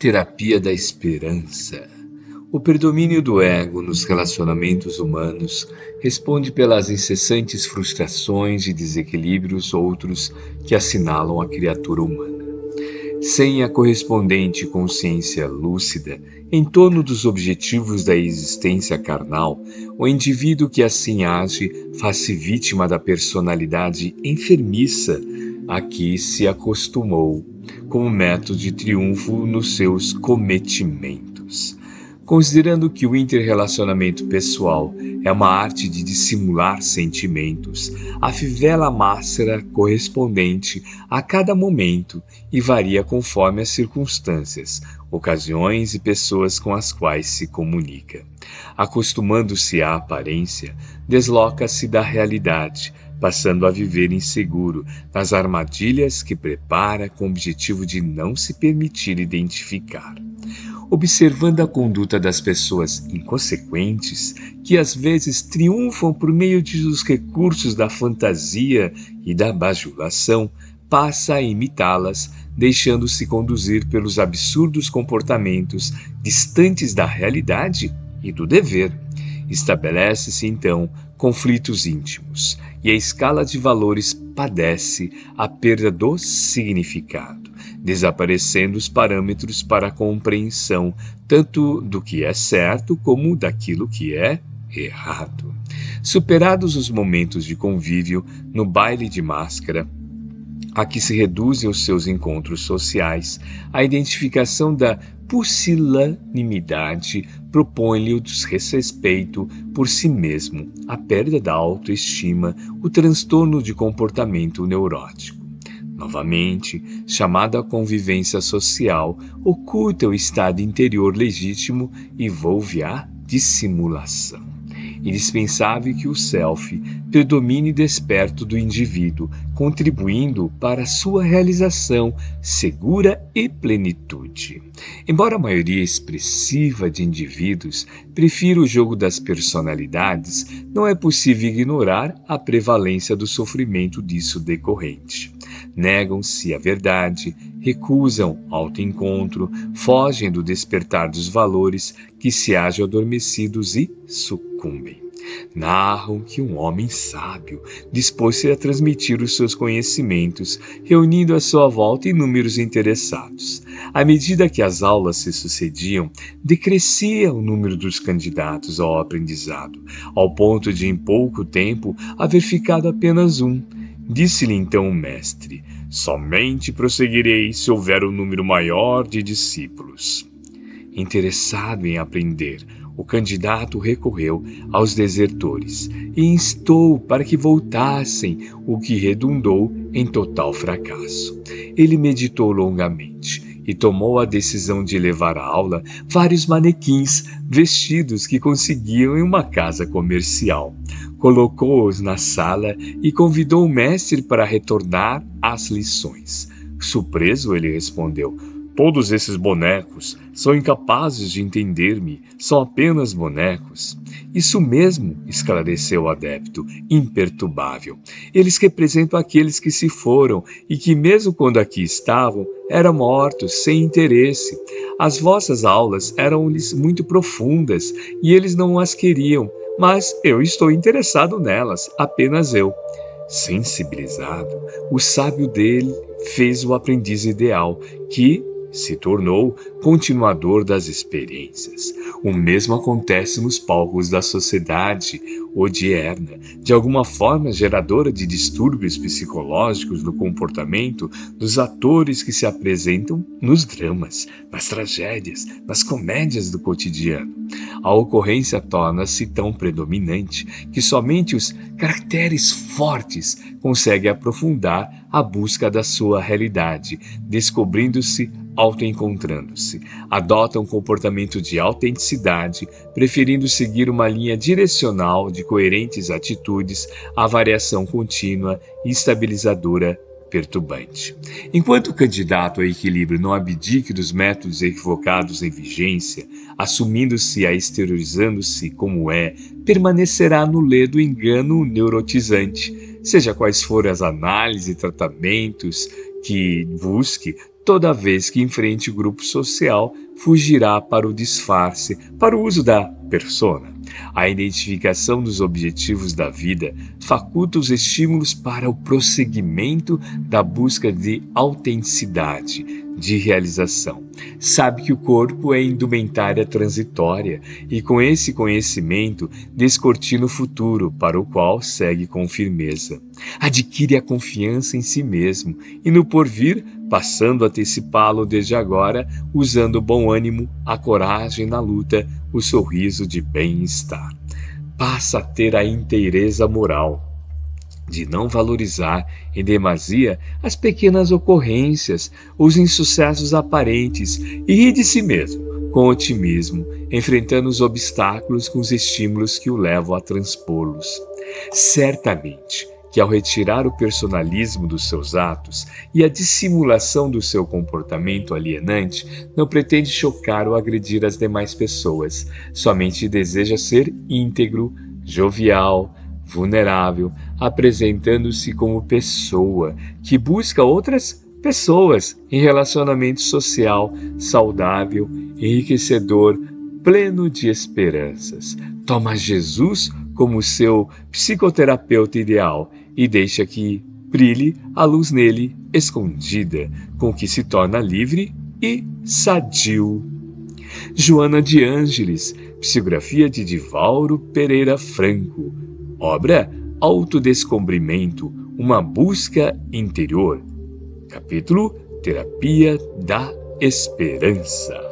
Terapia da esperança. O predomínio do ego nos relacionamentos humanos responde pelas incessantes frustrações e desequilíbrios outros que assinalam a criatura humana. Sem a correspondente consciência lúcida em torno dos objetivos da existência carnal, o indivíduo que assim age faz-se vítima da personalidade enfermiça a que se acostumou como método de triunfo nos seus cometimentos. Considerando que o interrelacionamento pessoal é uma arte de dissimular sentimentos, a máscara correspondente a cada momento e varia conforme as circunstâncias, ocasiões e pessoas com as quais se comunica. Acostumando-se à aparência, desloca-se da realidade, passando a viver inseguro nas armadilhas que prepara com o objetivo de não se permitir identificar. Observando a conduta das pessoas inconsequentes, que às vezes triunfam por meio dos recursos da fantasia e da bajulação, passa a imitá-las, deixando-se conduzir pelos absurdos comportamentos distantes da realidade e do dever. Estabelece-se então conflitos íntimos e a escala de valores padece a perda do significado, desaparecendo os parâmetros para a compreensão tanto do que é certo como daquilo que é errado. Superados os momentos de convívio no baile de máscara, a que se reduzem os seus encontros sociais, a identificação da pusilanimidade propõe-lhe o desrespeito por si mesmo, a perda da autoestima, o transtorno de comportamento neurótico. Novamente, chamada à convivência social, oculta o estado interior legítimo e volve à dissimulação indispensável que o self predomine desperto do indivíduo, contribuindo para sua realização segura e plenitude. Embora a maioria expressiva de indivíduos prefira o jogo das personalidades, não é possível ignorar a prevalência do sofrimento disso decorrente. Negam-se a verdade, recusam autoencontro, fogem do despertar dos valores que se hajam adormecidos e sucumbem. Narram que um homem sábio dispôs-se a transmitir os seus conhecimentos, reunindo à sua volta inúmeros interessados. À medida que as aulas se sucediam, decrescia o número dos candidatos ao aprendizado, ao ponto de em pouco tempo haver ficado apenas um. Disse-lhe então o mestre: Somente prosseguirei se houver um número maior de discípulos. Interessado em aprender, o candidato recorreu aos desertores e instou para que voltassem, o que redundou em total fracasso. Ele meditou longamente e tomou a decisão de levar à aula vários manequins vestidos que conseguiam em uma casa comercial. Colocou-os na sala e convidou o mestre para retornar às lições. Surpreso, ele respondeu: Todos esses bonecos são incapazes de entender-me, são apenas bonecos. Isso mesmo, esclareceu o adepto, imperturbável. Eles representam aqueles que se foram e que, mesmo quando aqui estavam, eram mortos, sem interesse. As vossas aulas eram-lhes muito profundas e eles não as queriam, mas eu estou interessado nelas, apenas eu. Sensibilizado, o sábio dele fez o aprendiz ideal, que, se tornou continuador das experiências. O mesmo acontece nos palcos da sociedade odierna, de alguma forma geradora de distúrbios psicológicos no comportamento dos atores que se apresentam nos dramas, nas tragédias, nas comédias do cotidiano. A ocorrência torna-se tão predominante que somente os caracteres fortes conseguem aprofundar a busca da sua realidade, descobrindo-se autoencontrando-se. Adotam um comportamento de autenticidade, preferindo seguir uma linha direcional de coerentes atitudes à variação contínua e estabilizadora perturbante. Enquanto o candidato ao equilíbrio não abdique dos métodos equivocados em vigência, assumindo-se a exteriorizando-se como é, permanecerá no ledo engano neurotizante, seja quais forem as análises e tratamentos que busque, toda vez que enfrente o grupo social, fugirá para o disfarce, para o uso da persona. A identificação dos objetivos da vida faculta os estímulos para o prosseguimento da busca de autenticidade, de realização. Sabe que o corpo é indumentária transitória e, com esse conhecimento, descortina o futuro para o qual segue com firmeza. Adquire a confiança em si mesmo e no porvir, passando a antecipá-lo desde agora, usando o bom ânimo, a coragem na luta, o sorriso de bem-estar. Passa a ter a inteireza moral de não valorizar em demasia as pequenas ocorrências, os insucessos aparentes e rir de si mesmo, com otimismo, enfrentando os obstáculos com os estímulos que o levam a transpô-los. Certamente que, ao retirar o personalismo dos seus atos e a dissimulação do seu comportamento alienante, não pretende chocar ou agredir as demais pessoas, somente deseja ser íntegro, jovial, vulnerável, apresentando-se como pessoa que busca outras pessoas em relacionamento social saudável, enriquecedor, pleno de esperanças. Toma Jesus como seu psicoterapeuta ideal e deixa que brilhe a luz nele escondida, com que se torna livre e sadio. Joana de Ângeles, psicografia de Divaldo Pereira Franco, Obra Autodescobrimento, uma busca interior. Capítulo Terapia da Esperança.